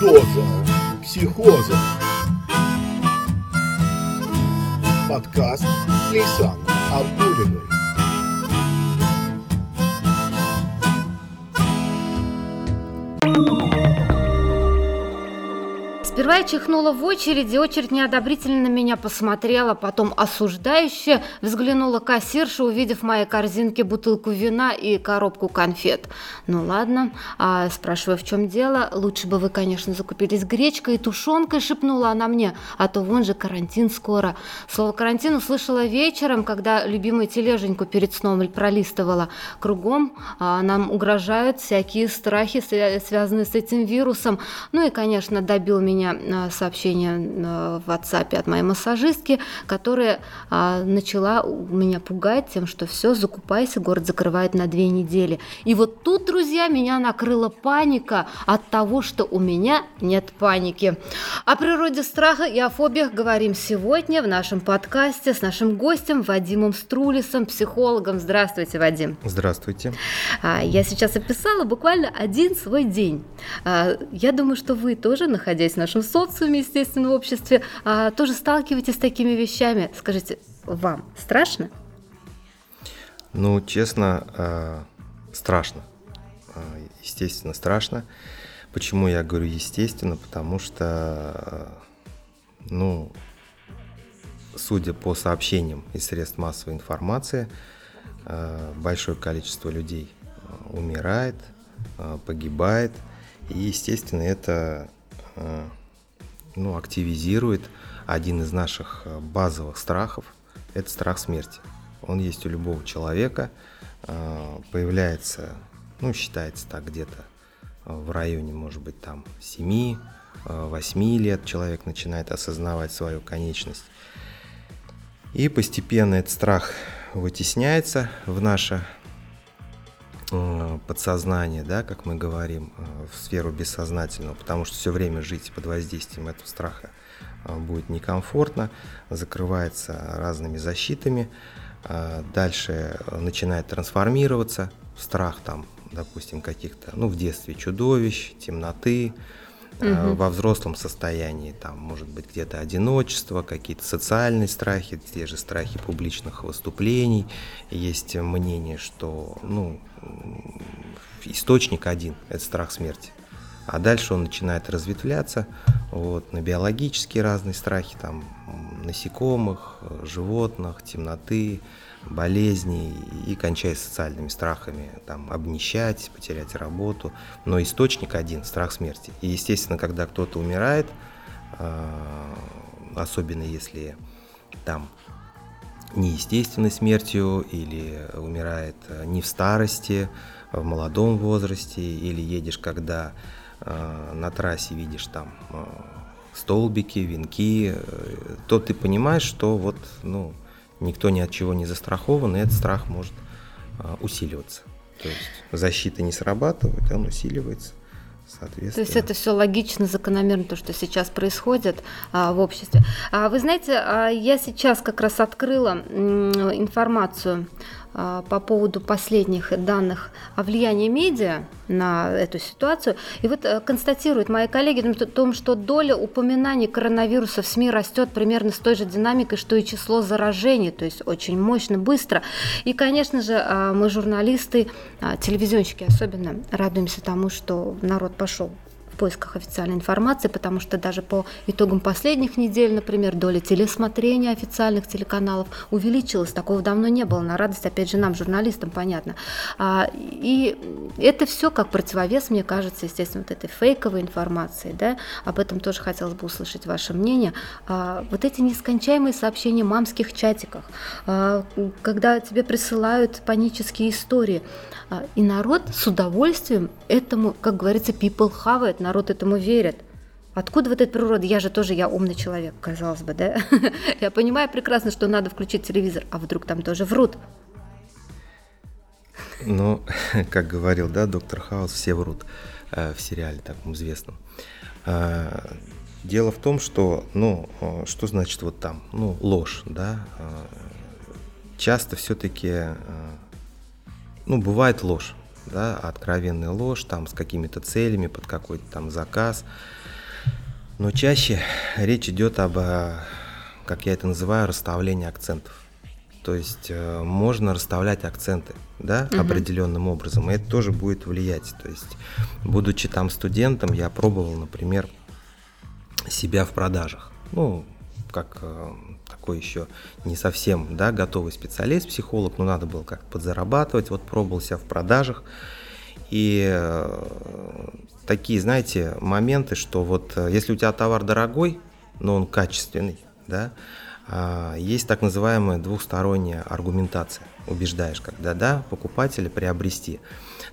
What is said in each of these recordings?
Доза психоза. Подкаст Лейсан Абдулиной. Сперва я чихнула в очереди, очередь неодобрительно на меня посмотрела, потом осуждающе взглянула кассирша, увидев в моей корзинке бутылку вина и коробку конфет. Ну ладно, а спрашиваю, в чем дело? Лучше бы вы, конечно, закупились гречкой и тушенкой, шепнула она мне, а то вон же карантин скоро. Слово карантин услышала вечером, когда любимую тележеньку перед сном пролистывала. Кругом а, нам угрожают всякие страхи, связанные с этим вирусом. Ну и, конечно, добил меня меня сообщение в WhatsApp от моей массажистки, которая а, начала меня пугать тем, что все, закупайся, город закрывает на две недели. И вот тут, друзья, меня накрыла паника от того, что у меня нет паники. О природе страха и о фобиях говорим сегодня в нашем подкасте с нашим гостем Вадимом Струлисом, психологом. Здравствуйте, Вадим. Здравствуйте. А, я сейчас описала буквально один свой день. А, я думаю, что вы тоже, находясь в нашем нашем социуме, естественно, в обществе, а, тоже сталкиваетесь с такими вещами. Скажите, вам страшно? Ну, честно, э, страшно. Э, естественно, страшно. Почему я говорю естественно? Потому что, ну, судя по сообщениям из средств массовой информации, большое количество людей умирает, погибает. И, естественно, это ну, активизирует один из наших э, базовых страхов – это страх смерти. Он есть у любого человека, э, появляется, ну, считается так где-то э, в районе, может быть, там 7-8 лет человек начинает осознавать свою конечность. И постепенно этот страх вытесняется в наше Э, подсознание, да, как мы говорим, э, в сферу бессознательного, потому что все время жить под воздействием этого страха э, будет некомфортно, закрывается разными защитами, дальше начинает трансформироваться страх там, допустим, каких-то, ну, в детстве чудовищ, темноты, угу. во взрослом состоянии, там, может быть, где-то одиночество, какие-то социальные страхи, те же страхи публичных выступлений. Есть мнение, что, ну, источник один – это страх смерти. А дальше он начинает разветвляться вот, на биологические разные страхи, там, насекомых, животных, темноты, болезней и кончая социальными страхами, там, обнищать, потерять работу. Но источник один – страх смерти. И, естественно, когда кто-то умирает, а, особенно если там неестественной смертью или умирает не в старости, в молодом возрасте, или едешь, когда на трассе видишь там столбики, венки, э, то ты понимаешь, что вот, ну, никто ни от чего не застрахован, и этот страх может э, усиливаться. То есть защита не срабатывает, он усиливается. Соответственно. То есть это все логично, закономерно, то, что сейчас происходит а, в обществе. А, вы знаете, а, я сейчас как раз открыла м, информацию а, по поводу последних данных о влиянии медиа на эту ситуацию. И вот э, констатируют мои коллеги о том, что доля упоминаний коронавируса в СМИ растет примерно с той же динамикой, что и число заражений, то есть очень мощно, быстро. И, конечно же, а, мы журналисты, а, телевизионщики особенно радуемся тому, что народ пошел поисках официальной информации, потому что даже по итогам последних недель, например, доля телесмотрения официальных телеканалов увеличилась. Такого давно не было. На радость, опять же, нам, журналистам, понятно. А, и это все как противовес, мне кажется, естественно, вот этой фейковой информации. Да? Об этом тоже хотелось бы услышать ваше мнение. А, вот эти нескончаемые сообщения в мамских чатиках, а, когда тебе присылают панические истории, и народ с удовольствием этому, как говорится, people it, народ этому верит. Откуда вот эта природа? Я же тоже, я умный человек, казалось бы, да? Я понимаю прекрасно, что надо включить телевизор, а вдруг там тоже врут. Ну, как говорил, да, доктор Хаус, все врут э, в сериале таком известном. Э, дело в том, что, ну, э, что значит вот там, ну, ложь, да? Часто все-таки, ну, бывает ложь, да, откровенная ложь, там с какими-то целями, под какой-то там заказ. Но чаще речь идет об, э, как я это называю, расставлении акцентов. То есть э, можно расставлять акценты, да, угу. определенным образом, и это тоже будет влиять. То есть, будучи там студентом, я пробовал, например, себя в продажах. Ну, как э, такой еще не совсем да, готовый специалист, психолог, но надо было как-то подзарабатывать. Вот пробовал себя в продажах. И э, такие, знаете, моменты, что вот э, если у тебя товар дорогой, но он качественный, да, э, есть так называемая двухсторонняя аргументация. Убеждаешь, когда да, покупателя приобрести,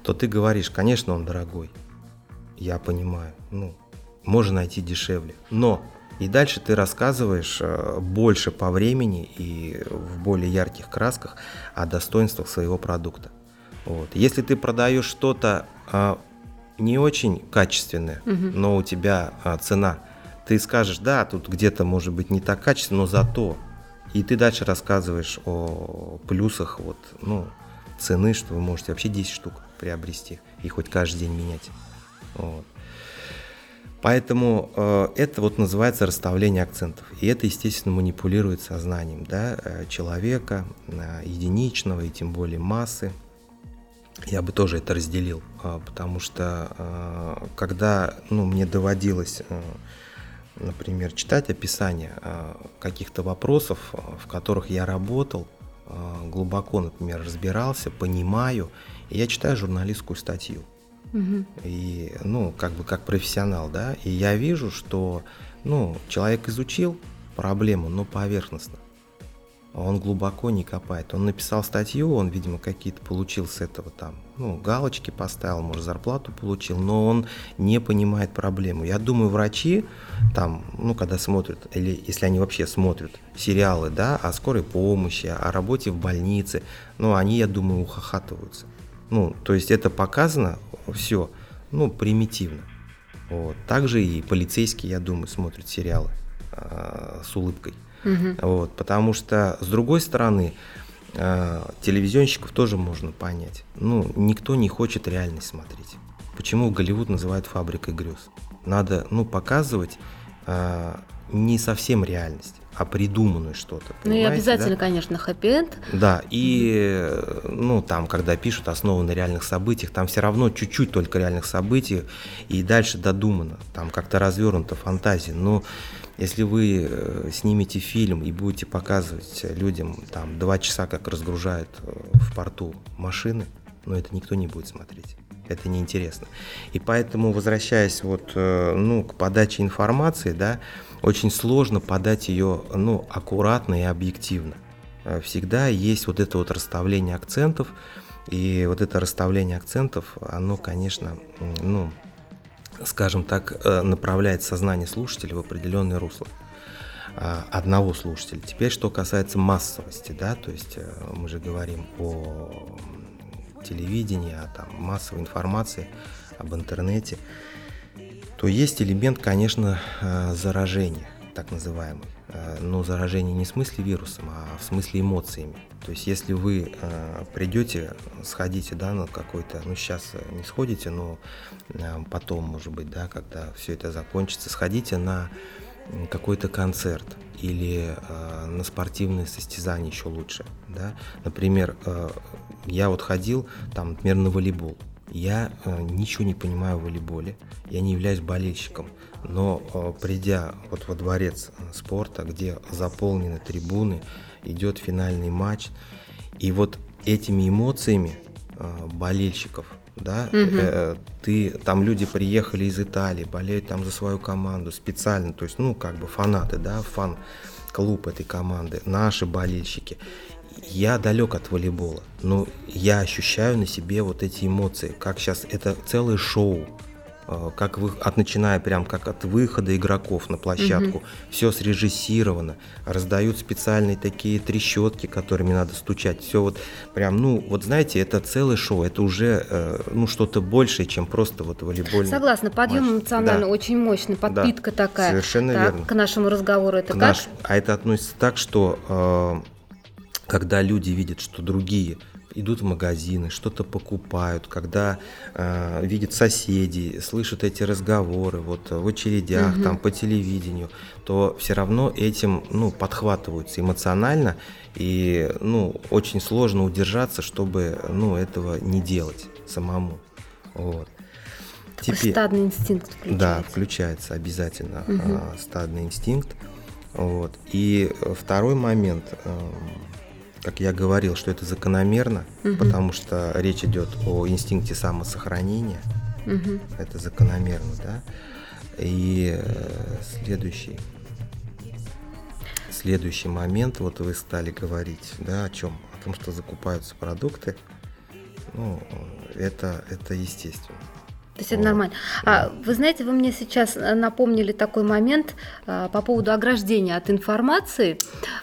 то ты говоришь, конечно, он дорогой. Я понимаю, ну, можно найти дешевле. Но и дальше ты рассказываешь э, больше по времени и в более ярких красках о достоинствах своего продукта. Вот. Если ты продаешь что-то а, не очень качественное, угу. но у тебя а, цена, ты скажешь, да, тут где-то может быть не так качественно, но зато. И ты дальше рассказываешь о плюсах вот, ну, цены, что вы можете вообще 10 штук приобрести и хоть каждый день менять. Вот. Поэтому э, это вот называется расставление акцентов. И это, естественно, манипулирует сознанием да, э, человека, э, единичного и тем более массы. Я бы тоже это разделил, э, потому что э, когда ну, мне доводилось, э, например, читать описание э, каких-то вопросов, э, в которых я работал, глубоко, например, разбирался, понимаю, и я читаю журналистскую статью – И, ну, как бы как профессионал, да, и я вижу, что, ну, человек изучил проблему, но поверхностно. Он глубоко не копает. Он написал статью, он, видимо, какие-то получил с этого там, ну, галочки поставил, может, зарплату получил, но он не понимает проблему. Я думаю, врачи там, ну, когда смотрят, или если они вообще смотрят сериалы, да, о скорой помощи, о работе в больнице, ну, они, я думаю, ухахатываются. Ну, то есть это показано все, ну, примитивно. Вот. Также и полицейские, я думаю, смотрят сериалы э, с улыбкой. Угу. Вот, потому что, с другой стороны, э, телевизионщиков тоже можно понять. Ну, никто не хочет реальность смотреть. Почему Голливуд называют фабрикой грез? Надо, ну, показывать э, не совсем реальность а придуманную что-то. Ну и обязательно, да? конечно, хэппи-энд. Да, и ну там, когда пишут основы на реальных событиях, там все равно чуть-чуть только реальных событий, и дальше додумано, там как-то развернута фантазия. Но если вы э, снимете фильм и будете показывать людям там два часа, как разгружают э, в порту машины, ну это никто не будет смотреть это неинтересно. И поэтому, возвращаясь вот, э, ну, к подаче информации, да, очень сложно подать ее ну, аккуратно и объективно. Э, всегда есть вот это вот расставление акцентов, и вот это расставление акцентов, оно, конечно, ну, скажем так, э, направляет сознание слушателя в определенное русло э, одного слушателя. Теперь, что касается массовости, да, то есть мы же говорим о телевидении, о там, массовой информации, об интернете то есть элемент, конечно, э, заражения, так называемый. Э, но заражение не в смысле вирусом, а в смысле эмоциями. То есть если вы э, придете, сходите да, на какой-то, ну сейчас не сходите, но потом, может быть, да, когда все это закончится, сходите на какой-то концерт или э, на спортивные состязания еще лучше. Да? Например, э, я вот ходил там, например, на волейбол. Я э, ничего не понимаю в волейболе, я не являюсь болельщиком, но э, придя вот во дворец э, спорта, где заполнены трибуны, идет финальный матч, и вот этими эмоциями э, болельщиков, да, угу. э, ты там люди приехали из Италии, болеют там за свою команду специально, то есть ну как бы фанаты, да, фан клуб этой команды, наши болельщики я далек от волейбола, но я ощущаю на себе вот эти эмоции, как сейчас это целое шоу, э, как вы, от начиная прям как от выхода игроков на площадку, угу. все срежиссировано, раздают специальные такие трещотки, которыми надо стучать, все вот прям, ну вот знаете, это целое шоу, это уже э, ну что-то большее, чем просто вот волейбольный. Согласна, подъем матч. эмоционально да. очень мощный, подпитка да. такая. Совершенно так, верно. К нашему разговору это к как? Наш, а это относится так, что э, когда люди видят, что другие идут в магазины, что-то покупают, когда э, видят соседей, слышат эти разговоры вот в очередях, угу. там по телевидению, то все равно этим ну, подхватываются эмоционально, и ну, очень сложно удержаться, чтобы ну, этого не делать самому. Вот. Такой Теперь, стадный инстинкт включается. Да, включается обязательно угу. стадный инстинкт. Вот. И второй момент, эм, как я говорил, что это закономерно, угу. потому что речь идет о инстинкте самосохранения. Угу. Это закономерно, да. И э, следующий, следующий момент, вот вы стали говорить, да, о чем? О том, что закупаются продукты. Ну, это, это естественно. То есть это нормально. А, вы знаете, вы мне сейчас э, напомнили такой момент а, по поводу ограждения от информации.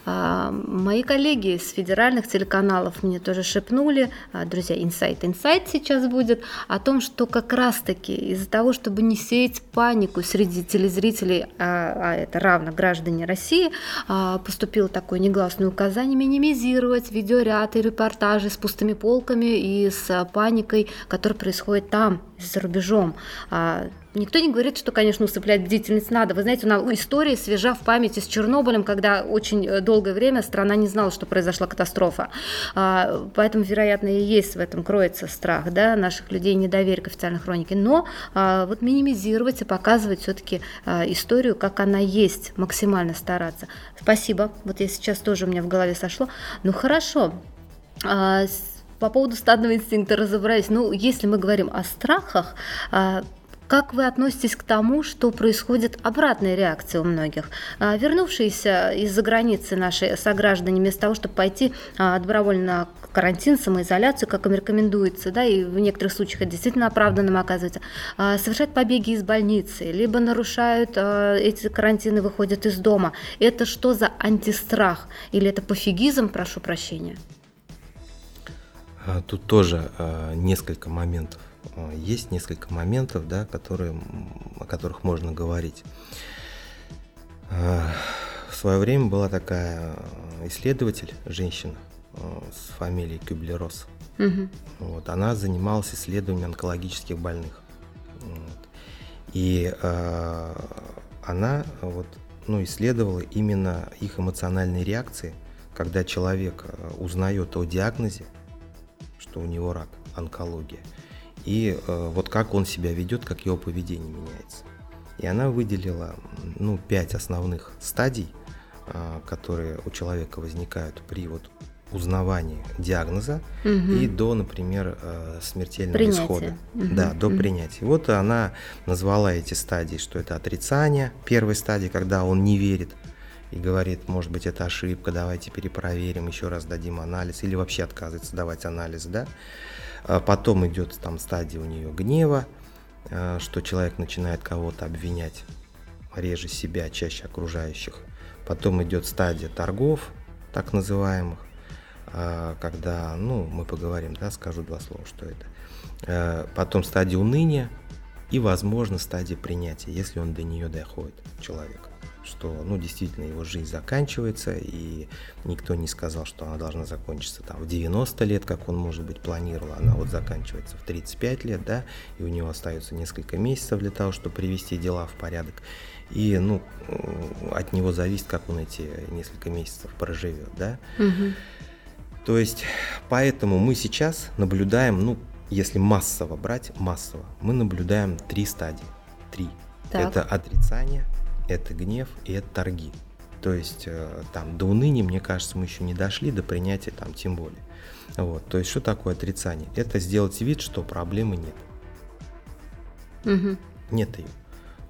А, мои коллеги с федеральных телеканалов мне тоже шепнули, а, друзья, инсайт, инсайт сейчас будет, о том, что как раз-таки из-за того, чтобы не сеять панику среди телезрителей, а, а это равно граждане России, а, поступило такое негласное указание минимизировать видеоряд и репортажи с пустыми полками и с паникой, которая происходит там, за рубежом. А, никто не говорит, что, конечно, усыплять бдительность надо. Вы знаете, у нас история свежа в памяти с Чернобылем, когда очень э, долгое время страна не знала, что произошла катастрофа. А, поэтому, вероятно, и есть в этом кроется страх да, наших людей, недоверие к официальной хронике. Но а, вот минимизировать и показывать все-таки историю, как она есть, максимально стараться. Спасибо. Вот я сейчас тоже у меня в голове сошло. Ну хорошо. По поводу стадного инстинкта разобрались. Ну, если мы говорим о страхах, а, как вы относитесь к тому, что происходит обратная реакция у многих? А, вернувшиеся из-за границы наши сограждане, вместо того, чтобы пойти а, добровольно на карантин, самоизоляцию, как им рекомендуется, да, и в некоторых случаях это действительно оправданным оказывается, совершают побеги из больницы, либо нарушают эти карантины, выходят из дома. Это что за антистрах? Или это пофигизм, прошу прощения? А, тут тоже а, несколько моментов. А, есть несколько моментов, да, которые, о которых можно говорить. В свое время была такая исследователь, женщина с фамилией Кюблерос. Угу. Вот, она занималась исследованием онкологических больных. Вот. И э, она вот, ну, исследовала именно их эмоциональные реакции, когда человек узнает о диагнозе, что у него рак, онкология. И э, вот как он себя ведет, как его поведение меняется. И она выделила ну, пять основных стадий, э, которые у человека возникают при вот узнавании диагноза угу. и до, например, э, смертельного принятия. исхода. Угу. Да, до угу. принятия. Вот она назвала эти стадии, что это отрицание, первой стадии, когда он не верит и говорит, может быть, это ошибка, давайте перепроверим, еще раз дадим анализ, или вообще отказывается давать анализ, да. А потом идет там стадия у нее гнева, а, что человек начинает кого-то обвинять, реже себя, чаще окружающих. Потом идет стадия торгов, так называемых, а, когда, ну, мы поговорим, да, скажу два слова, что это. Потом стадия уныния и, возможно, стадия принятия, если он до нее доходит, человек что, ну, действительно, его жизнь заканчивается, и никто не сказал, что она должна закончиться там в 90 лет, как он, может быть, планировал, она вот заканчивается в 35 лет, да, и у него остается несколько месяцев для того, чтобы привести дела в порядок, и, ну, от него зависит, как он эти несколько месяцев проживет, да. Угу. То есть, поэтому мы сейчас наблюдаем, ну, если массово брать, массово, мы наблюдаем три стадии. Три. Так. Это отрицание, это гнев и это торги. То есть э, там до уныния, мне кажется, мы еще не дошли, до принятия там тем более. Вот, то есть что такое отрицание? Это сделать вид, что проблемы нет. Угу. Нет ее.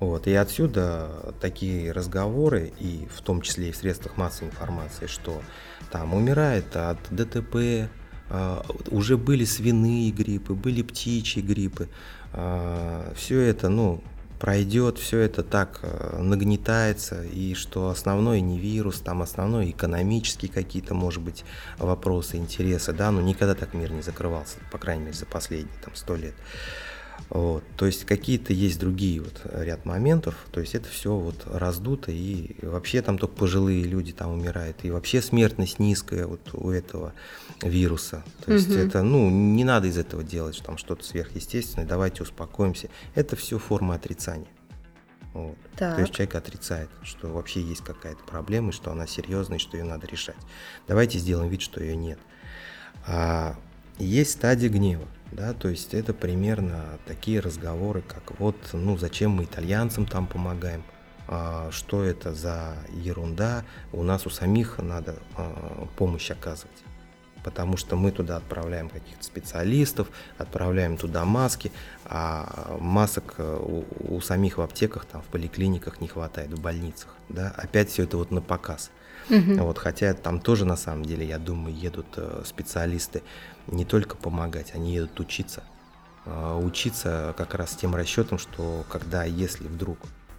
Вот, и отсюда такие разговоры, и в том числе и в средствах массовой информации, что там умирает от ДТП, э, уже были свиные гриппы, были птичьи гриппы. Э, все это, ну, пройдет, все это так э, нагнетается, и что основной не вирус, там основной экономические какие-то, может быть, вопросы, интересы, да, но никогда так мир не закрывался, по крайней мере, за последние там сто лет. Вот. То есть какие-то есть другие вот ряд моментов, то есть это все вот раздуто, и вообще там только пожилые люди там умирают, и вообще смертность низкая вот у этого вируса. То есть Мгм. это, ну, не надо из этого делать там что-то сверхъестественное, давайте успокоимся. Это все форма отрицания. Вот. Так. То есть человек отрицает, что вообще есть какая-то проблема, и что она серьезная, и что ее надо решать. Давайте сделаем вид, что ее нет. А есть стадия гнева, да, то есть это примерно такие разговоры, как вот, ну, зачем мы итальянцам там помогаем, а, что это за ерунда, у нас у самих надо а, помощь оказывать. Потому что мы туда отправляем каких-то специалистов, отправляем туда маски, а масок э, у, у самих в аптеках, там, в поликлиниках не хватает, в больницах. Да? Опять все это вот на показ. Мгм. Вот, хотя там тоже на самом деле, я думаю, едут э, специалисты не только помогать, они едут учиться. А, Учиться как раз с тем расчетом, что когда, если вдруг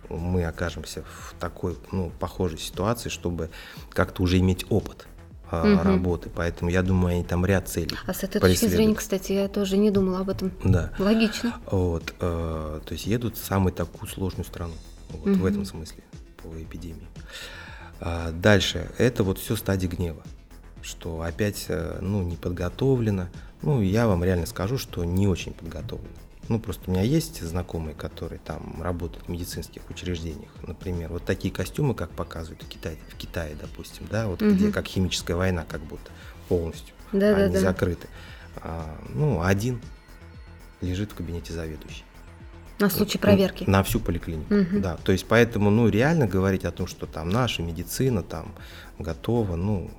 мы окажемся в такой, ну, похожей ситуации, чтобы как-то уже иметь опыт Мгм. работы. Поэтому я думаю, они там ряд целей. А с этой точки зрения, кстати, я тоже не думала об этом. Да. Логично. Вот, э, то есть едут в самую такую сложную страну. Вот в Мгм. этом смысле по эпидемии. А, дальше, это вот все стадии гнева, что опять, э, ну, не подготовлено. Ну, я вам реально скажу, что не очень подготовлено. Ну, просто у меня есть знакомые, которые там работают в медицинских учреждениях. Например, вот такие костюмы, как показывают в Китае, в Китае допустим, да, вот где Мгм. как химическая война, как будто полностью. Да-да-да. Они закрыты. А, ну, один лежит в кабинете заведующей. На случай проверки. На всю поликлинику. Мгм. Да. То есть поэтому, ну, реально говорить о том, что там наша медицина там готова, ну,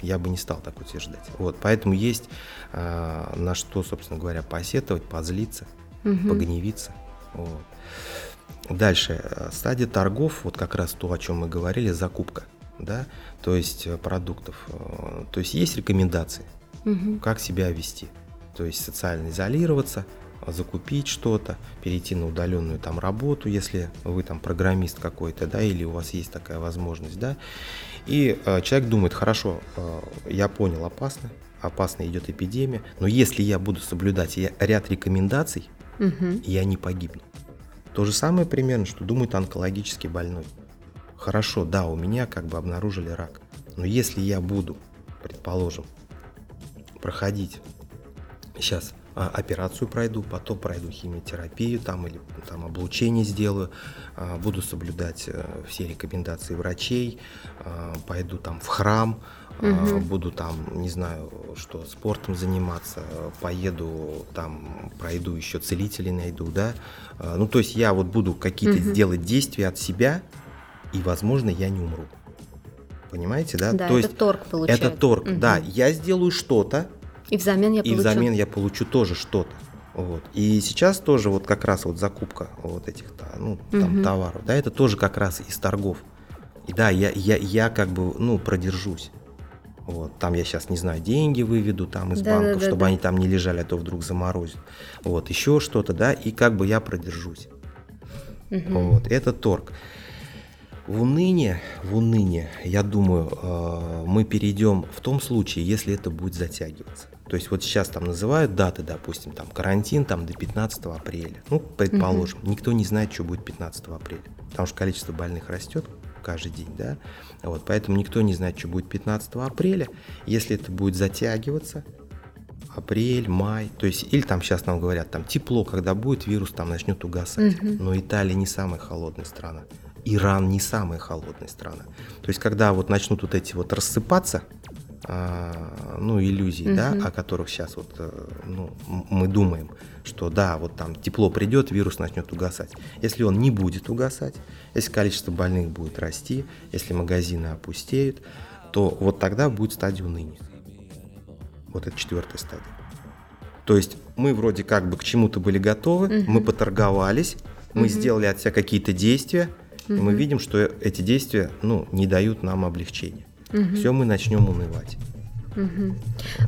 я бы не стал так утверждать. Вот, поэтому есть а, на что, собственно говоря, посетовать, позлиться, Мгм. погневиться. Вот. Дальше, э, стадия торгов, вот как раз то, о чем мы говорили, закупка, да, то есть э, продуктов. Э, То есть есть рекомендации, Мгм. как себя вести. То есть социально изолироваться, закупить что-то, перейти на удаленную там работу, если вы там программист какой-то, да, или у вас есть такая возможность, да. И э, человек думает, хорошо, э, я понял, опасно, опасно идет эпидемия, но если я буду соблюдать я- ряд рекомендаций, Мгм. я не погибну. То же самое примерно, что думает онкологически больной. Хорошо, да, у меня как бы обнаружили рак, но если я буду, предположим, проходить сейчас а, операцию пройду, потом пройду химиотерапию там или там облучение сделаю, а, буду соблюдать э, все рекомендации врачей, а, пойду там в храм, Мгм. буду там, не знаю, что спортом заниматься, поеду там, пройду еще целителей найду, да, ну то есть я вот буду какие-то Мгм. делать действия от себя, и, возможно, я не умру. Понимаете, да? Да, то это есть торг получается. это торг, Мгм. да, я сделаю что-то, И взамен я и получу. взамен я получу тоже что-то. Вот. И сейчас тоже вот как раз вот закупка вот этих ну, там, Мгм. товаров, да, это тоже как раз из торгов. И да, я, я, я как бы, ну, продержусь. Вот, там я сейчас, не знаю, деньги выведу там из Да, банков, да, да, чтобы да. они там не лежали, а то вдруг заморозят. Вот, еще что-то, да, и как бы я продержусь. Мгм. Вот, это торг. В уныние, в уныние, я думаю, э, мы перейдем в том случае, если это будет затягиваться. То есть вот сейчас там называют даты, допустим, там карантин там до 15 апреля. Ну, предположим, никто не знает, что будет 15 апреля, потому что количество больных растет каждый день, да. Вот, поэтому никто не знает, что будет 15 апреля. Если это будет затягиваться, апрель, май, то есть, или там сейчас нам говорят, там тепло, когда будет, вирус там начнет угасать. Мгм. Но Италия не самая холодная страна. Иран не самая холодная страна. То есть, когда вот начнут вот эти вот рассыпаться, а, ну, иллюзии, да, Мгм. о которых сейчас вот, э, ну, мы думаем, что да, вот там тепло придет, вирус начнет угасать. Если он не будет угасать, если количество больных будет расти, если магазины опустеют, то вот тогда будет стадия уныния. Вот это четвертая стадия. То есть мы вроде как бы к чему-то были готовы, Мгм. мы поторговались, мы Мгм. сделали от себя какие-то действия, и мы видим, что эти действия ну, не дают нам облегчения. Мгм. Все, мы начнем унывать. Угу.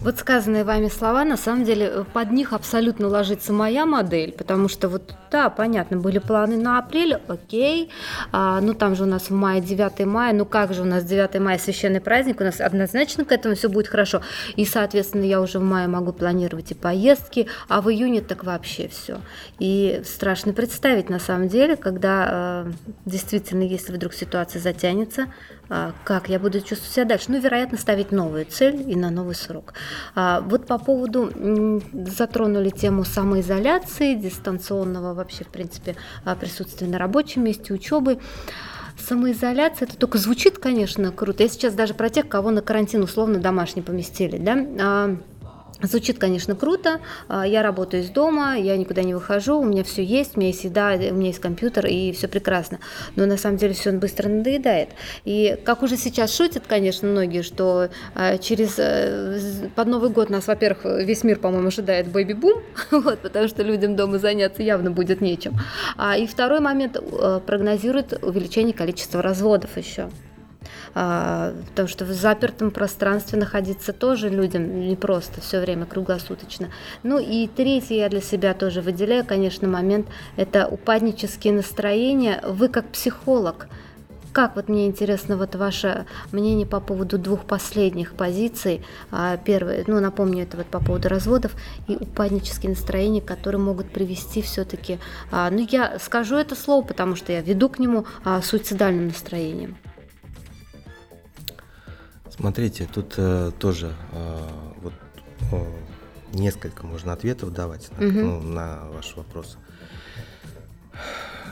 Вот сказанные вами слова, на самом деле, под них абсолютно ложится моя модель, потому что вот, да, понятно, были планы на апрель, окей, а, ну там же у нас в мае 9 мая, ну как же у нас 9 мая священный праздник, у нас однозначно к этому все будет хорошо, и, соответственно, я уже в мае могу планировать и поездки, а в июне так вообще все. И страшно представить, на самом деле, когда э, действительно, если вдруг ситуация затянется, э, как я буду чувствовать себя дальше. Ну, вероятно, ставить новую цель и на новый срок. А, вот по поводу, затронули тему самоизоляции, дистанционного вообще, в принципе, а, присутствия на рабочем месте, учебы. Самоизоляция, это только звучит, конечно, круто. Я сейчас даже про тех, кого на карантин условно домашний поместили, да, а, Звучит, конечно, круто. А, я работаю из дома, я никуда не выхожу, у меня все есть, у меня есть еда, у меня есть компьютер, и все прекрасно. Но на самом деле все быстро надоедает. И как уже сейчас шутят, конечно, многие, что а, через э, под Новый год нас, во-первых, весь мир, по-моему, ожидает бэби-бум, вот, потому что людям дома заняться явно будет нечем. А, и второй момент э, прогнозирует увеличение количества разводов еще. А, потому что в запертом пространстве находиться тоже людям не просто все время круглосуточно. Ну и третий я для себя тоже выделяю, конечно, момент – это упаднические настроения. Вы как психолог, как вот мне интересно вот ваше мнение по поводу двух последних позиций. А, первое, ну напомню, это вот по поводу разводов и упаднические настроения, которые могут привести все-таки, а, ну я скажу это слово, потому что я веду к нему суицидальным настроением. Смотрите, тут э, тоже э, вот э, несколько можно ответов давать на, угу. ну, на ваш вопрос.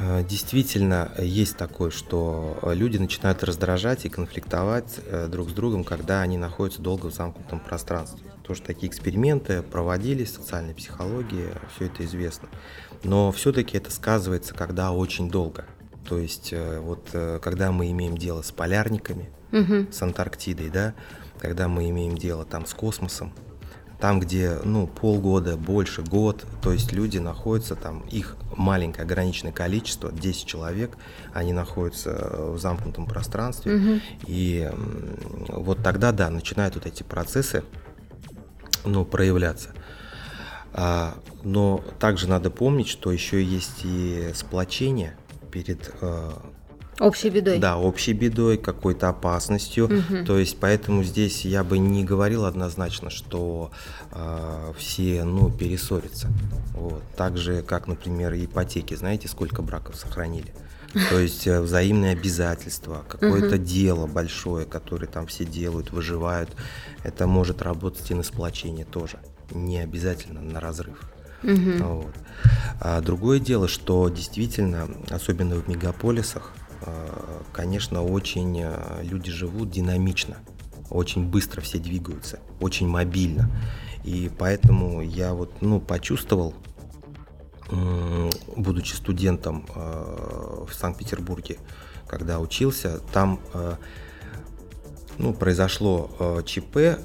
Э, действительно, есть такое, что люди начинают раздражать и конфликтовать э, друг с другом, когда они находятся долго в замкнутом пространстве. Тоже такие эксперименты проводились, социальной психологии, все это известно. Но все-таки это сказывается, когда очень долго. То есть, э, вот когда мы имеем дело с полярниками, угу. с Антарктидой, да, когда мы имеем дело там с космосом, там, где, ну, полгода, больше, год, то есть люди находятся там, их маленькое ограниченное количество, 10 человек, они находятся в замкнутом пространстве, угу. и вот тогда, да, начинают вот эти процессы, ну, проявляться. А, но также надо помнить, что еще есть и сплочение перед э, Общей бедой. Да, общей бедой, какой-то опасностью. Угу. То есть, поэтому здесь я бы не говорил однозначно, что э, все, ну, перессорятся. Вот. Так же, как, например, ипотеки. Знаете, сколько браков сохранили? То есть э, взаимные обязательства, какое-то угу. дело большое, которое там все делают, выживают, это может работать и на сплочение тоже, не обязательно на разрыв. Угу. Вот. А другое дело, что действительно, особенно в мегаполисах, Э, конечно, очень э, люди живут динамично, очень быстро все двигаются, очень мобильно. И поэтому я вот, ну, почувствовал, будучи студентом э, в Санкт-Петербурге, когда учился, там ну, произошло ЧП,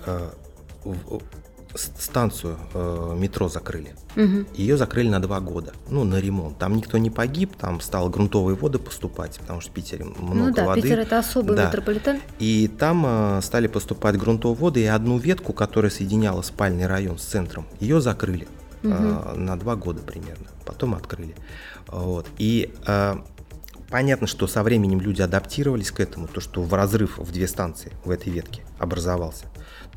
станцию э, метро закрыли. Угу. Ее закрыли на два года, ну, на ремонт. Там никто не погиб, там стало грунтовые воды поступать, потому что в Питере много ну, да, воды. Питер это особый да. метрополитен. И там э, стали поступать грунтовые воды, и одну ветку, которая соединяла спальный район с центром, ее закрыли угу. э, на два года примерно. Потом открыли. Вот. И э, понятно, что со временем люди адаптировались к этому, то, что в разрыв в две станции в этой ветке образовался.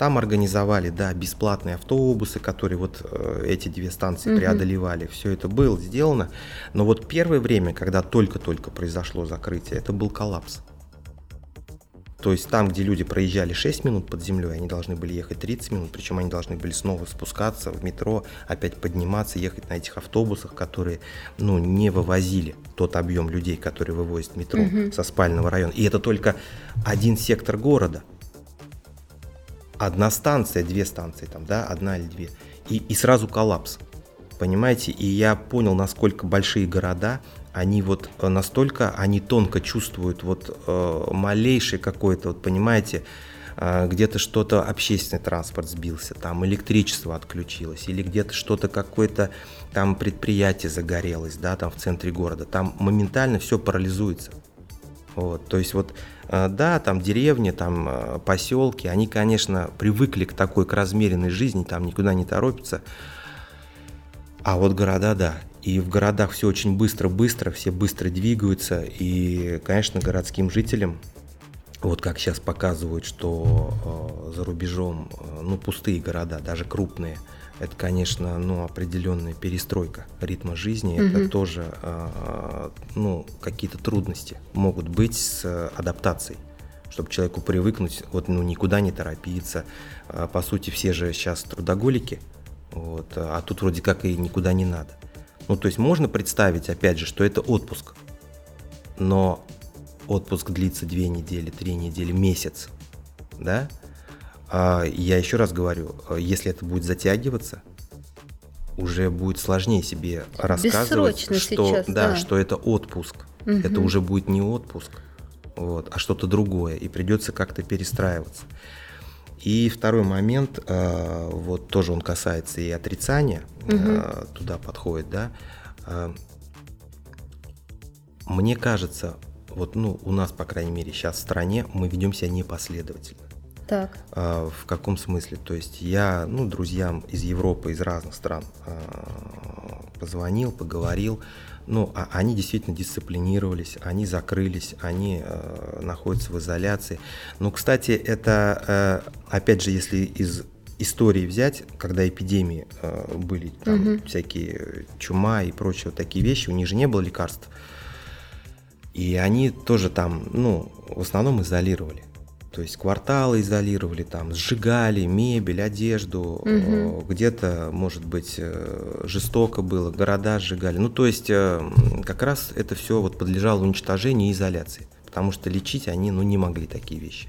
Там организовали, да, бесплатные автобусы, которые вот э, эти две станции угу. преодолевали. Все это было сделано. Но вот первое время, когда только-только произошло закрытие, это был коллапс. То есть там, где люди проезжали 6 минут под землей, они должны были ехать 30 минут, причем они должны были снова спускаться в метро, опять подниматься, ехать на этих автобусах, которые ну, не вывозили тот объем людей, который вывозит метро угу. со спального района. И это только один сектор города одна станция, две станции, там, да, одна или две, и, и сразу коллапс. Понимаете, и я понял, насколько большие города, они вот э, настолько, они тонко чувствуют вот э, малейший какой-то, вот понимаете, э, где-то что-то общественный транспорт сбился, там электричество отключилось, или где-то что-то какое-то там предприятие загорелось, да, там в центре города, там моментально все парализуется. Вот, то есть вот, да, там деревни, там э, поселки, они, конечно, привыкли к такой, к размеренной жизни, там никуда не торопятся. А вот города, да. И в городах все очень быстро-быстро, все быстро двигаются. И, конечно, городским жителям, вот как сейчас показывают, что э, за рубежом, э, ну, пустые города, даже крупные, это, конечно, ну, определенная перестройка ритма жизни. Мгм. Это тоже, э, ну, какие-то трудности могут быть с адаптацией чтобы человеку привыкнуть, вот, ну, никуда не торопиться. А, По сути, все же сейчас трудоголики, вот, а тут вроде как и никуда не надо. Ну, то есть можно представить, опять же, что это отпуск, но отпуск длится две недели, три недели, месяц, да? А я еще раз говорю, э, если это будет затягиваться, уже будет сложнее себе рассказывать, Бессрочно что, сейчас, да, да. что это отпуск. Это Мгм. уже будет не отпуск, вот, а что-то другое, и придется как-то перестраиваться. И второй момент, э, вот тоже он касается и отрицания, э, туда подходит, да. Мне кажется, вот ну, у нас, по крайней мере, сейчас в стране мы ведем себя непоследовательно. Так. А, В каком смысле? То есть я, ну, друзьям из Европы, из разных стран а, позвонил, поговорил, ну, а они действительно дисциплинировались, они закрылись, они э, находятся в изоляции. Ну, кстати, это, э, опять же, если из истории взять, когда эпидемии э, были, там Мгм. всякие чума и прочие вот такие вещи, у них же не было лекарств. И они тоже там, ну, в основном изолировали. То есть кварталы изолировали, там, сжигали мебель, одежду, э, где-то, может быть, э, жестоко было, города сжигали. Ну, то есть э, как раз это все вот подлежало уничтожению и изоляции, потому что лечить они, ну, не могли такие вещи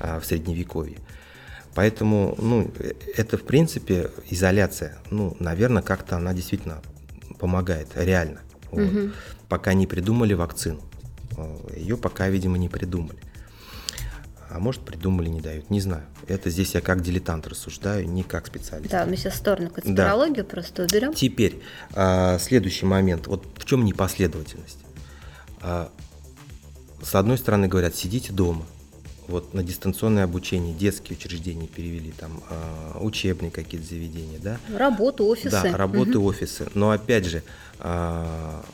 а, в Средневековье. Поэтому, ну, это, в принципе, изоляция, ну, наверное, как-то она действительно помогает, реально. Вот. Мгм. Пока не придумали вакцину. Ее пока, видимо, не придумали. А может, придумали, не дают, не знаю. Это здесь я как дилетант рассуждаю, не как специалист. Да, мы сейчас в сторону конспирологию просто уберем. Теперь, а, следующий момент. Вот в чем непоследовательность? А, С одной стороны, говорят, сидите дома. Вот на дистанционное обучение детские учреждения перевели, там а, учебные какие-то заведения, да? Работу, офисы. Да, работы, Мгм. офисы. Но опять же, а,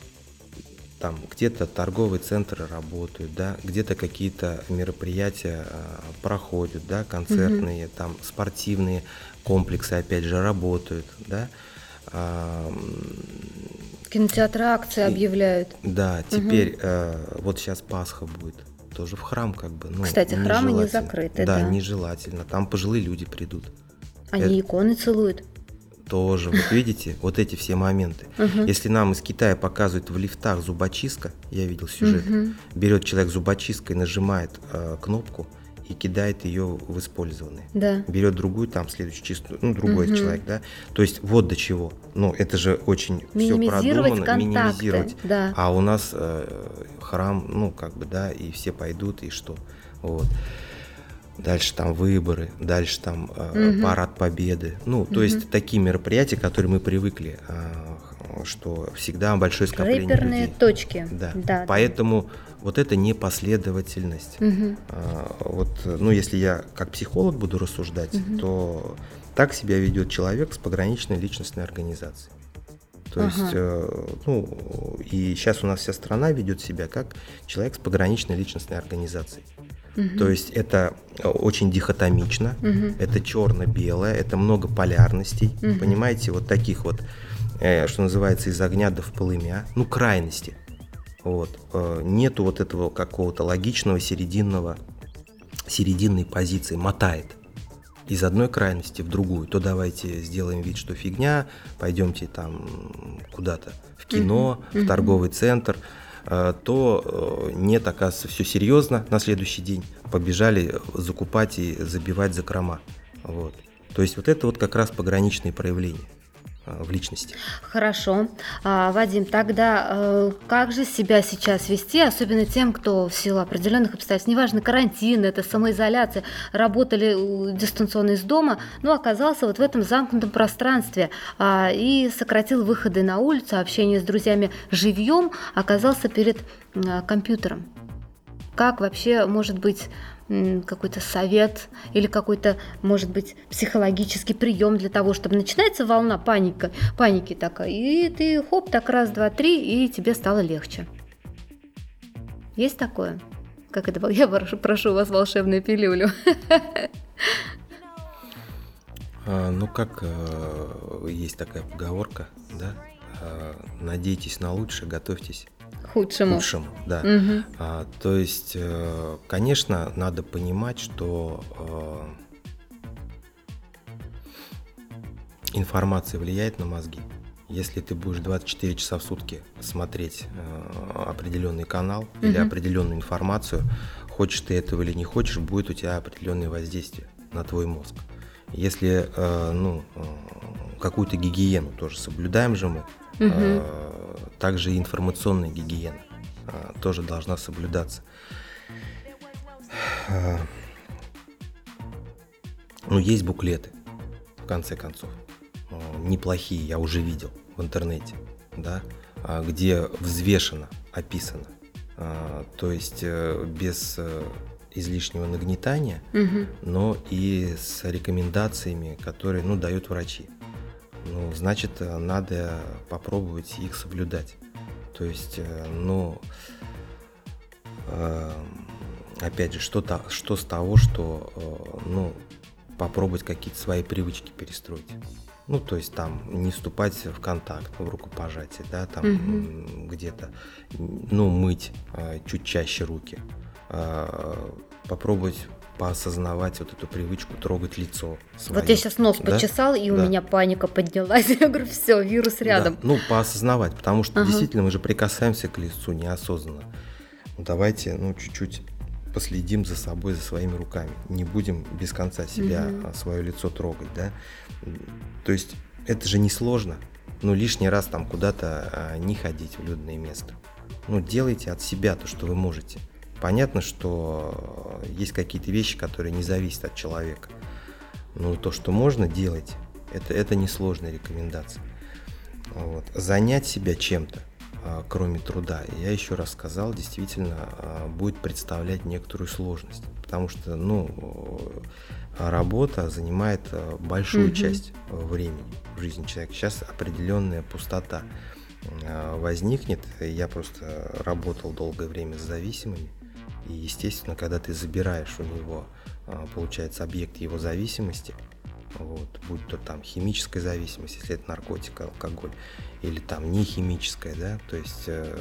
там где-то торговые центры работают, да, где-то какие-то мероприятия а, проходят, да, концертные, там спортивные комплексы, опять же, работают, да. М, Кинотеатры акции И- объявляют. да, теперь э, вот сейчас Пасха будет. Тоже в храм как бы. Ну, Кстати, храмы не закрыты, Да, да. нежелательно. Там пожилые люди придут. Они иконы целуют. Тоже, вот видите, вот эти все моменты. Мгм. Если нам из Китая показывают в лифтах зубочистка, я видел сюжет, Мгм. берет человек зубочисткой, нажимает э, кнопку и кидает ее в использованные. Да. Берет другую, там следующую чистую, ну, другой Мгм. человек, да. То есть вот до чего. Ну, это же очень все продумано, контакты. минимизировать. Да. А у нас э, храм, ну, как бы, да, и все пойдут, и что. Вот. Дальше там выборы, дальше там э, Мгм. парад победы. Ну, то есть такие мероприятия, которые мы привыкли, э, что всегда большое скопление Рэперные людей. точки. Да. да. Поэтому вот это непоследовательность. А, Вот, ну, если я как психолог буду рассуждать, то так себя ведет человек с пограничной личностной организацией. То есть, Ага. э, ну, и сейчас у нас вся страна ведет себя как человек с пограничной личностной организацией. То есть это э, очень дихотомично, это черно-белое, это много полярностей, понимаете, вот таких вот, э, что называется, из огня до в полымя, ну, крайности. Вот. Э, Нету вот этого какого-то логичного серединного, серединной позиции, мотает из одной крайности в другую. То давайте сделаем вид, что фигня, пойдемте там куда-то в кино, в торговый центр, то э, нет, оказывается, все серьезно на следующий день. Побежали закупать и забивать закрома. Вот. То есть вот это вот как раз пограничные проявления э, в личности. Хорошо. А, Вадим, тогда э, как же себя сейчас вести, особенно тем, кто в силу определенных обстоятельств, неважно, карантин, это самоизоляция, работали э, дистанционно из дома, но оказался вот в этом замкнутом пространстве а, и сократил выходы на улицу, общение с друзьями живьем, оказался перед э, компьютером. как вообще может быть какой-то совет или какой-то, может быть, психологический прием для того, чтобы начинается волна паника, паники такая, и ты хоп, так раз, два, три, и тебе стало легче. Есть такое? Как это было? Я прошу, вас волшебную пилюлю. А, ну, как э, есть такая поговорка, да? А, надейтесь на лучшее, готовьтесь худшему. Худшему, да. Угу. А, то есть, э, конечно, надо понимать, что э, информация влияет на мозги. Если ты будешь 24 часа в сутки смотреть э, определенный канал угу. или определенную информацию, хочешь ты этого или не хочешь, будет у тебя определенное воздействие на твой мозг. Если э, ну, какую-то гигиену тоже соблюдаем же мы, угу. также и информационная гигиена э, тоже должна соблюдаться. Э, ну, есть буклеты, в конце концов. Неплохие, я уже видел в интернете, да, а, где взвешено, описано. А, то есть э, без э, излишнего нагнетания, угу. но и с рекомендациями, которые ну, дают врачи. Ну, значит, надо попробовать их соблюдать. То есть, ну, опять же, что-то, что с того, что, ну, попробовать какие-то свои привычки перестроить. Ну, то есть там не вступать в контакт, в рукопожатие, да, там угу. где-то, ну, мыть э, чуть чаще руки, э, попробовать поосознавать вот эту привычку трогать лицо. Свое. Вот я сейчас нос да? почесал, и да. у меня паника поднялась. Я говорю, все, вирус рядом. Да. Ну, поосознавать, потому что ага. действительно мы же прикасаемся к лицу неосознанно. Ну, давайте, ну, чуть-чуть последим за собой, за своими руками. Не будем без конца себя, угу. свое лицо трогать, да. То есть это же не сложно. Ну, лишний раз там куда-то а, не ходить в людное место. Ну, делайте от себя то, что вы можете. Понятно, что есть какие-то вещи, которые не зависят от человека. Но то, что можно делать, это, это несложная рекомендация. Вот. Занять себя чем-то, а, кроме труда, я еще раз сказал, действительно а, будет представлять некоторую сложность. Потому что, ну, работа занимает а, большую mm-hmm. часть времени в жизни человека. Сейчас определенная пустота возникнет. Я просто работал долгое время с зависимыми. И, естественно, когда ты забираешь у него, получается, объект его зависимости, вот, будь то там химическая зависимость, если это наркотик, алкоголь, или там не химическая, да, то есть э,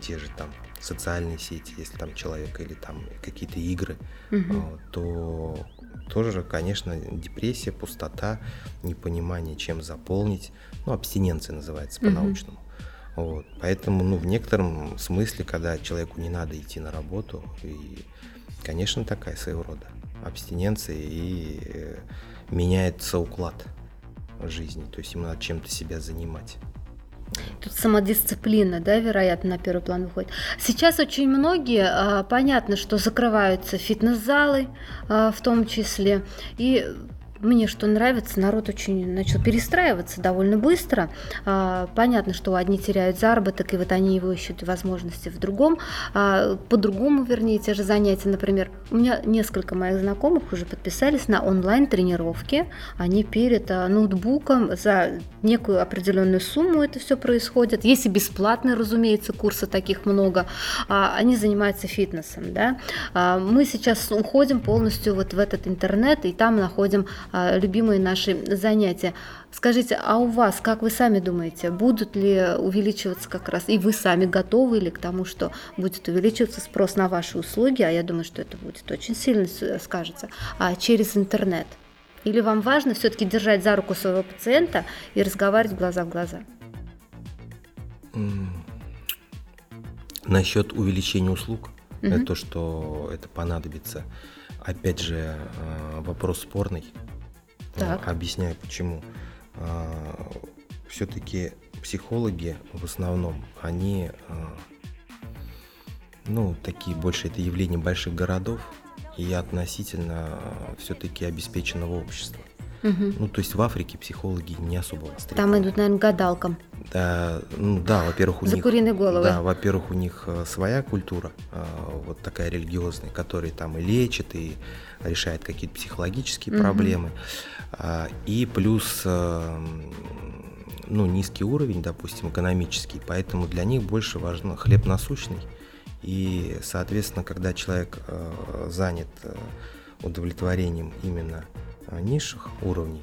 те же там социальные сети, если там человек или там какие-то игры, угу. э, то тоже, конечно, депрессия, пустота, непонимание, чем заполнить, ну, абстиненция называется по-научному. Угу. Вот. Поэтому, ну, в некотором смысле, когда человеку не надо идти на работу, и, конечно, такая своего рода абстиненция и э, меняется уклад жизни, то есть ему надо чем-то себя занимать. Тут самодисциплина, да, вероятно, на первый план выходит. Сейчас очень многие, а, понятно, что закрываются фитнес-залы а, в том числе, и мне что нравится, народ очень начал перестраиваться довольно быстро. А, понятно, что одни теряют заработок, и вот они его ищут возможности в другом, а, по-другому, вернее, те же занятия. Например, у меня несколько моих знакомых уже подписались на онлайн-тренировки. Они перед а, ноутбуком за некую определенную сумму это все происходит. Есть и бесплатные, разумеется, курсы таких много. Они занимаются фитнесом. Да? Мы сейчас уходим полностью вот в этот интернет, и там находим любимые наши занятия. Скажите, а у вас, как вы сами думаете, будут ли увеличиваться как раз, и вы сами готовы ли к тому, что будет увеличиваться спрос на ваши услуги, а я думаю, что это будет очень сильно скажется, а через интернет? Или вам важно все-таки держать за руку своего пациента и разговаривать глаза в глаза? Насчет увеличения услуг, угу. это то, что это понадобится. Опять же, э, вопрос спорный. Так. Объясняю почему. А, Все-таки психологи в основном, они, а, ну, такие больше это явление больших городов и относительно а, все-таки обеспеченного общества. Мгм. Ну, то есть в Африке психологи не особо востребованы. Там идут, наверное, гадалкам. Да, ну да, во-первых, у За них... куриные головы. Да, во-первых, у них э, своя культура, э, вот такая религиозная, которая там и лечит, и решает какие-то психологические Мгм. проблемы. А, И плюс, э, ну, низкий уровень, допустим, экономический, поэтому для них больше важен хлеб насущный. И, соответственно, когда человек занят удовлетворением именно низших уровней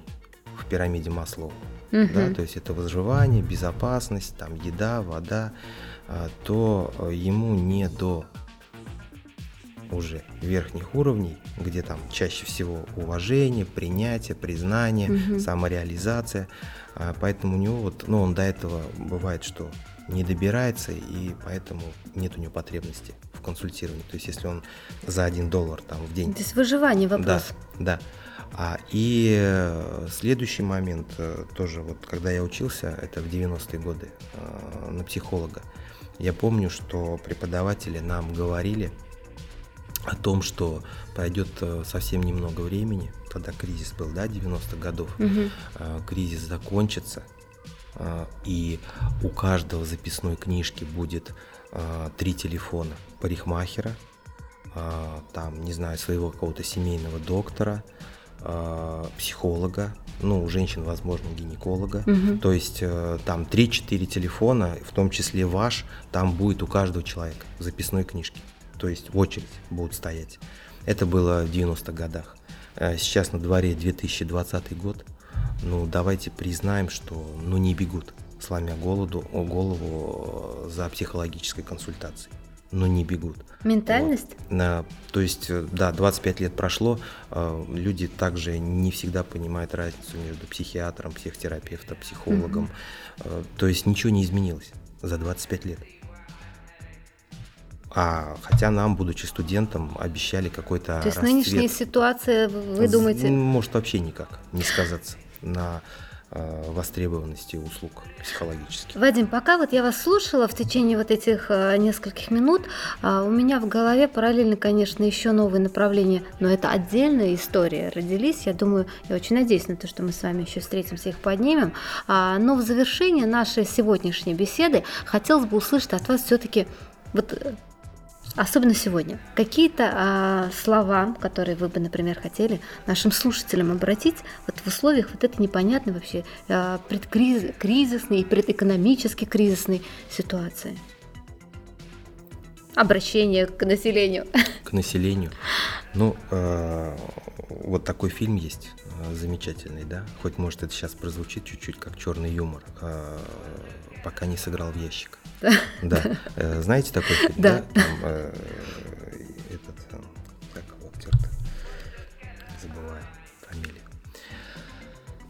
в пирамиде Маслоу, да, Мгм. то есть это выживание, безопасность, там еда, вода, а, то э, ему не до уже верхних уровней, где там чаще всего уважение, принятие, признание, Мгм. самореализация. А, Поэтому у него вот, ну, он до этого бывает, что не добирается, и поэтому нет у него потребности в консультировании. То есть если он за один доллар там в день То есть выживание вопрос. да, да. А, и э, следующий момент, э, тоже вот когда я учился, это в 90-е годы, э, на психолога, я помню, что преподаватели нам говорили о том, что пройдет совсем немного времени, тогда кризис был, да, 90-х годов, э, кризис закончится, э, и у каждого записной книжки будет э, три телефона парикмахера, там, не знаю, своего какого-то семейного доктора, э, психолога, ну, у женщин, возможно, гинеколога. Мгм. То есть э, там 3-4 телефона, в том числе ваш, там будет у каждого человека в записной книжке. То есть в очередь будут стоять. Это было в 90-х годах. Э, Сейчас на дворе 2020 год. Ну, давайте признаем, что ну, не бегут, сломя голоду, голову за психологической консультацией. Но не бегут. Ментальность? На- то есть, э, да, 25 лет прошло, э, люди также не всегда понимают разницу между психиатром, психотерапевтом, психологом. Э, То есть ничего не изменилось за 25 лет. А хотя нам, будучи студентом, обещали какой-то То есть расцвет. нынешняя ситуация, вы думаете, Может вообще никак не сказаться на востребованности услуг психологических. Вадим, пока вот я вас слушала в течение вот этих э, нескольких минут, а, у меня в голове параллельно, конечно, еще новые направления, но это отдельная история. Родились, я думаю, я очень надеюсь на то, что мы с вами еще встретимся, их поднимем. А, Но в завершение нашей сегодняшней беседы хотелось бы услышать от вас все-таки вот э, Особенно сегодня. Какие-то а, слова, которые вы бы, например, хотели нашим слушателям обратить вот в условиях вот этой непонятной вообще а, предкриз- кризисной и предэкономически кризисной ситуации. Обращение к населению. К населению. Ну, э, вот такой фильм есть э, замечательный, да. Хоть может это сейчас прозвучит чуть-чуть как черный юмор. э, пока не сыграл в ящик. Да. Э, Знаете такой фильм? Да. Там э, этот, э, как его актер-то? Забываю фамилию.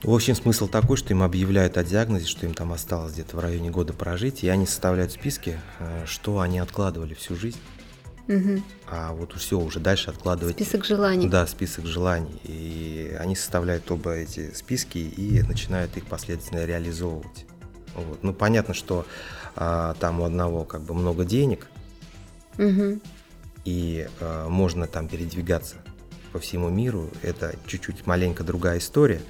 В общем, смысл такой, что им объявляют о диагнозе, что им там осталось где-то в районе года прожить, и они составляют списки, э, что они откладывали всю жизнь, Мгм. а вот все, уже дальше откладывать. Список желаний. Да, список желаний. И они составляют оба эти списки и начинают их последовательно реализовывать. Вот. Ну, понятно, что а, там у одного как бы много денег, Мгм. и а, можно там передвигаться по всему миру. Это чуть-чуть маленько другая история,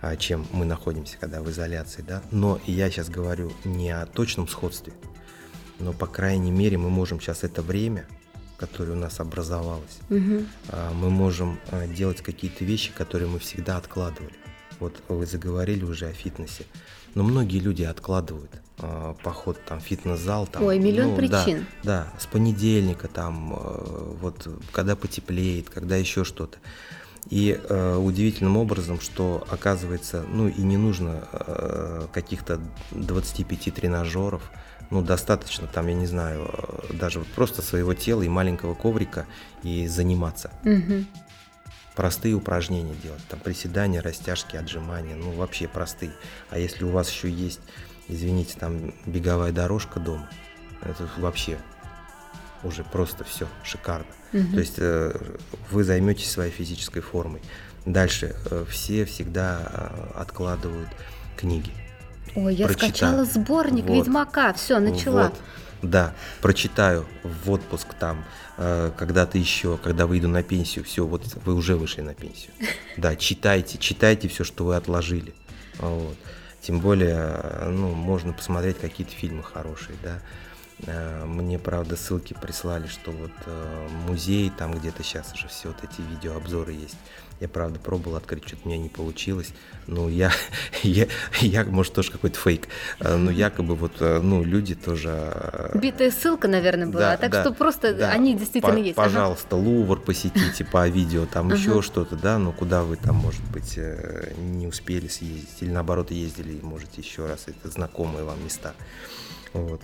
а, чем мы находимся, когда в изоляции, да. Но я сейчас говорю не о точном сходстве, но, по крайней мере, мы можем сейчас это время, которое у нас образовалось, а, мы можем а, делать какие-то вещи, которые мы всегда откладывали. Вот вы заговорили уже о фитнесе, но многие люди откладывают а, поход там в фитнес-зал. Там, Ой, миллион ну, да, причин. Да, с понедельника там, э, вот когда потеплеет, когда еще что-то. И э, удивительным образом, что оказывается, ну и не нужно э, каких-то 25 тренажеров, ну достаточно там, я не знаю, э, даже вот просто своего тела и маленького коврика и заниматься. Мгм. Простые упражнения делать, там приседания, растяжки, отжимания, ну вообще простые. А если у вас еще есть, извините, там беговая дорожка дома, это вообще уже просто все шикарно. Мгм. То есть э, вы займетесь своей физической формой. Дальше э, все всегда э, откладывают книги. Ой, я Прочитаю. скачала сборник Вот. Ведьмака, все, начала. Вот. Да, прочитаю в отпуск там, э, когда-то еще, когда выйду на пенсию, все, вот вы уже вышли на пенсию. Да, читайте, читайте все, что вы отложили. Вот. Тем более, ну, можно посмотреть какие-то фильмы хорошие, да. Э, мне, правда, ссылки прислали, что вот э, музей, там где-то сейчас уже все вот эти видеообзоры есть. Я, правда, пробовал открыть, что-то у меня не получилось. Ну, я, я, я может, тоже какой-то фейк. Э, но якобы вот, ну, люди тоже... Битая ссылка, наверное, была. Да, так да, что просто да. они действительно по есть. Пожалуйста, ага. Лувр посетите по видео, там еще что-то, да, но куда вы там, может быть, не успели съездить. Или наоборот, ездили и можете еще раз. Это знакомые вам места. Вот.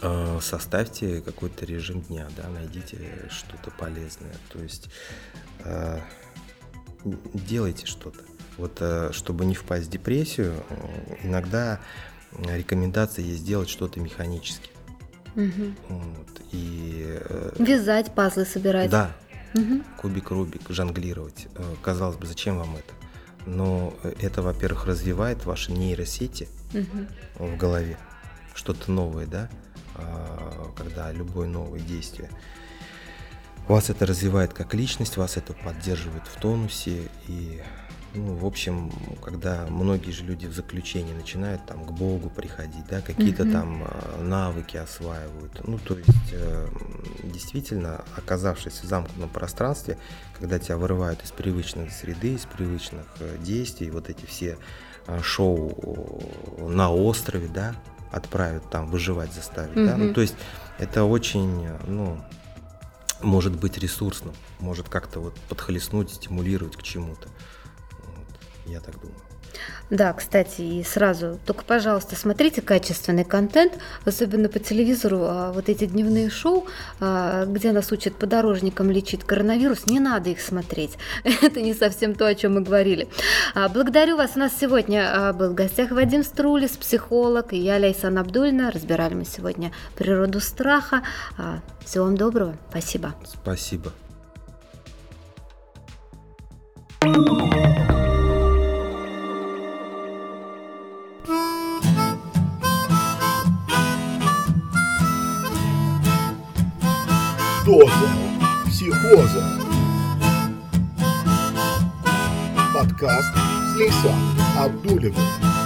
Э, составьте какой-то режим дня, да, найдите что-то полезное, то есть э, делайте что-то. Вот э, чтобы не впасть в депрессию, иногда рекомендация есть сделать что-то механически. Угу. Вот, и, Вязать пазлы, собирать. Да, угу. кубик Рубик, жонглировать. Казалось бы, зачем вам это? Но это, во-первых, развивает ваши нейросети угу. в голове, что-то новое, да, когда любое новое действие. Вас это развивает как личность, вас это поддерживает в тонусе и ну, в общем, когда многие же люди в заключении начинают там к Богу приходить, да, какие-то mm-hmm. там э, навыки осваивают. Ну, то есть, э, действительно, оказавшись в замкнутом пространстве, когда тебя вырывают из привычной среды, из привычных э, действий, вот эти все э, шоу на острове, да, отправят там выживать заставить. Mm-hmm. Да? Ну, то есть это очень, ну, может быть ресурсным, может как-то вот подхлестнуть, стимулировать к чему-то. Вот, я так думаю. Да, кстати, и сразу, только, пожалуйста, смотрите качественный контент, особенно по телевизору, а, вот эти дневные шоу, а, где нас учат подорожникам лечить коронавирус, не надо их смотреть. Это не совсем то, о чем мы говорили. А, благодарю вас. У нас сегодня был в гостях Вадим Струлис, психолог, и я, Лейсан Абдульна. Разбирали мы сегодня природу страха. Всего вам доброго. Спасибо. Спасибо. Доза психоза. Подкаст с Лейсан Абдулевым.